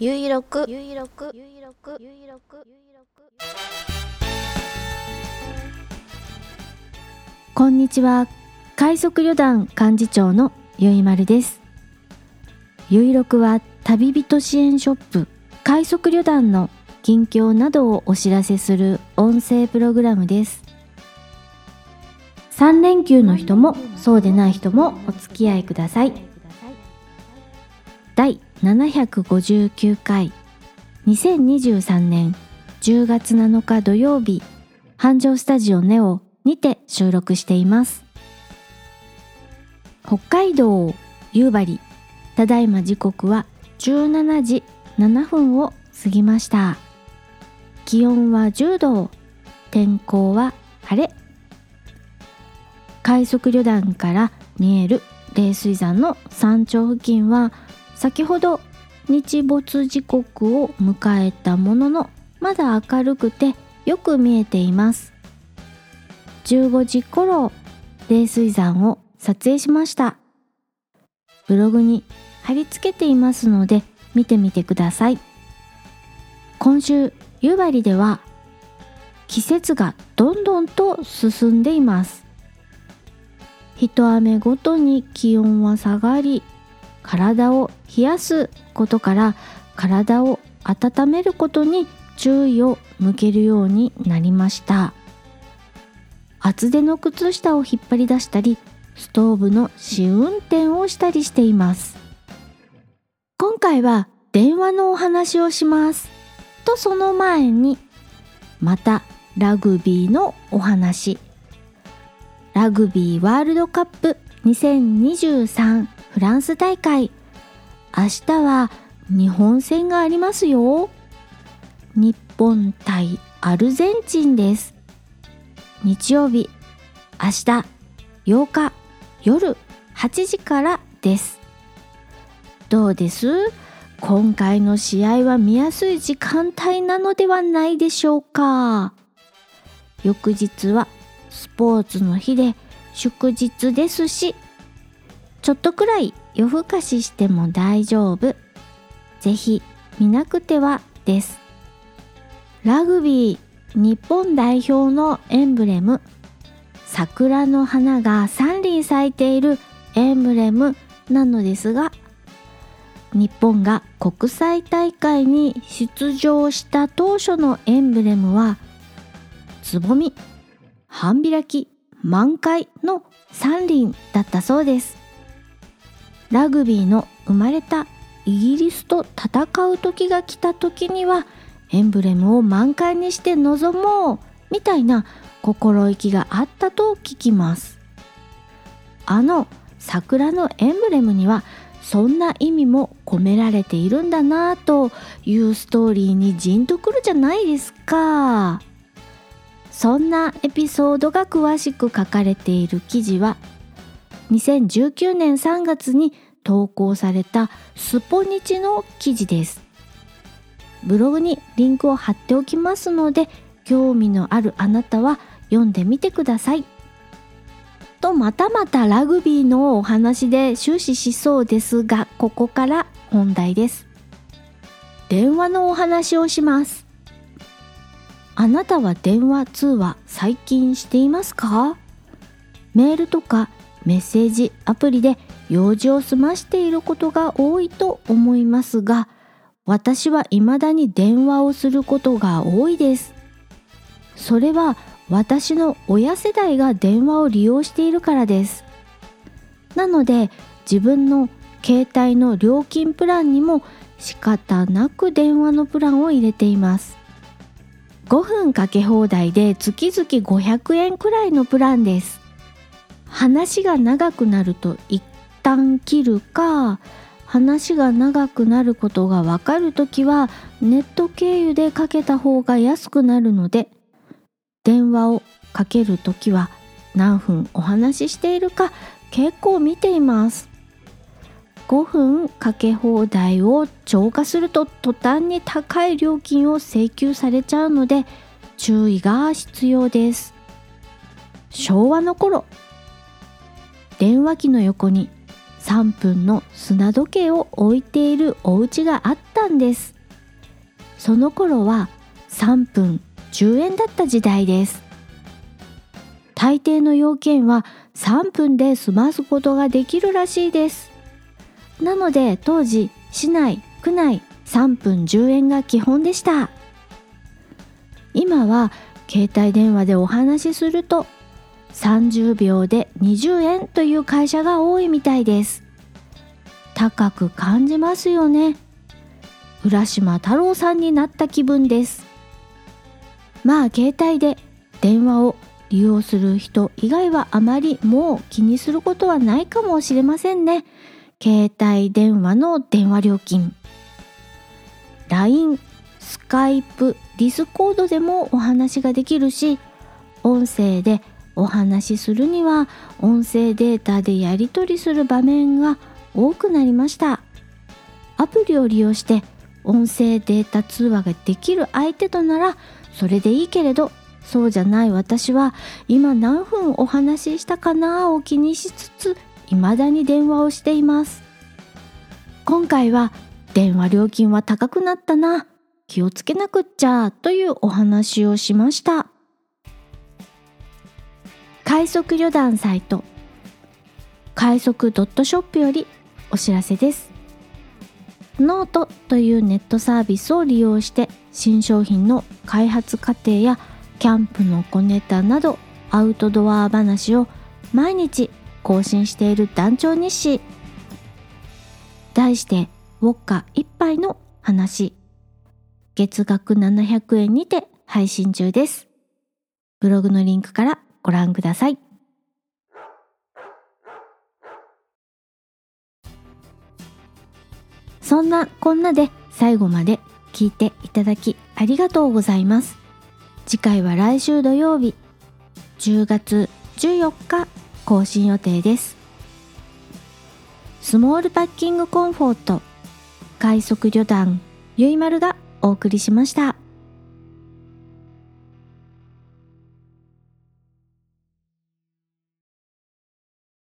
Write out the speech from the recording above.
ゆいろくゆいろくゆいろくゆいろくこんにちは。快速旅団幹事長のゆいまるです。ゆいろくは旅人支援ショップ。快速旅団の近況などをお知らせする音声プログラムです。3連休の人もそうでない人もお付き合いください。第759回。2023年10月7日土曜日。繁盛スタジオネオにて収録しています。北海道夕張。ただいま時刻は17時7分を過ぎました。気温は10度。天候は晴れ。快速旅団から見える冷水山の山頂付近は先ほど日没時刻を迎えたもののまだ明るくてよく見えています。15時頃冷水山を撮影しました。ブログに貼り付けていますので見てみてください。今週夕張では季節がどんどんと進んでいます。一雨ごとに気温は下がり体を冷やすことから体を温めることに注意を向けるようになりました。厚手の靴下を引っ張り出したりストーブの試運転をしたりしています。今回は電話のお話をします。とその前にまたラグビーのお話。ラグビーワールドカップ2023フランス大会。明日は日本戦がありますよ。日本対アルゼンチンです。日曜日明日8日夜8時からです。どうです？今回の試合は見やすい時間帯なのではないでしょうか。翌日はスポーツの日で祝日ですしちょっとくらい夜更かししても大丈夫。ぜひ見なくてはです。ラグビー日本代表のエンブレム。桜の花が3輪咲いているエンブレムなのですが日本が国際大会に出場した当初のエンブレムはつぼみ半開き満開の3輪だったそうです。ラグビーの生まれたイギリスと戦う時が来た時にはエンブレムを満開にして臨もうみたいな心意気があったと聞きます。あの桜のエンブレムにはそんな意味も込められているんだなというストーリーにじんとくるじゃないですか。そんなエピソードが詳しく書かれている記事は2019年3月に投稿されたスポニチの記事です。ブログにリンクを貼っておきますので興味のあるあなたは読んでみてください。とまたまたラグビーのお話で終始しそうですがここから本題です。電話のお話をします。あなたは電話通話最近していますか？メールとかメッセージアプリで用事を済ましていることが多いと思いますが私は未だに電話をすることが多いです。それは私の親世代が電話を利用しているからです。なので自分の携帯の料金プランにも仕方なく電話のプランを入れています。5分かけ放題で月々500円くらいのプランです。話が長くなると一旦切るか話が長くなることがわかるときはネット経由でかけた方が安くなるので電話をかけるときは何分お話ししているか結構見ています。5分かけ放題を超過すると途端に高い料金を請求されちゃうので注意が必要です。昭和の頃電話機の横に3分の砂時計を置いているお家があったんです。その頃は3分10円だった時代です。大抵の要件は3分で済ますことができるらしいです。なので当時市内区内3分10円が基本でした。今は携帯電話でお話しすると30秒で20円という会社が多いみたいです。高く感じますよね。浦島太郎さんになった気分です。まあ携帯で電話を利用する人以外はあまりもう気にすることはないかもしれませんね。携帯電話の電話料金。LINE、Skype、Discord でもお話ができるし音声でお話しするには音声データでやり取りする場面が多くなりました。アプリを利用して音声データ通話ができる相手とならそれでいいけれどそうじゃない私は今何分お話ししたかなを気にしつつ未だに電話をしています。今回は電話料金は高くなったな気をつけなくっちゃというお話をしました。快速旅団サイト。快速ドットショップよりお知らせです。ノートというネットサービスを利用して新商品の開発過程やキャンプの小ネタなどアウトドア話を毎日更新している団長日誌。題してウォッカ一杯の話。月額700円にて配信中です。ブログのリンクからご覧ください。そんなこんなで最後まで聞いていただきありがとうございます。次回は来週土曜日10月14日更新予定です。スモールパッキングコンフォート快速旅団ゆいまるがお送りしました。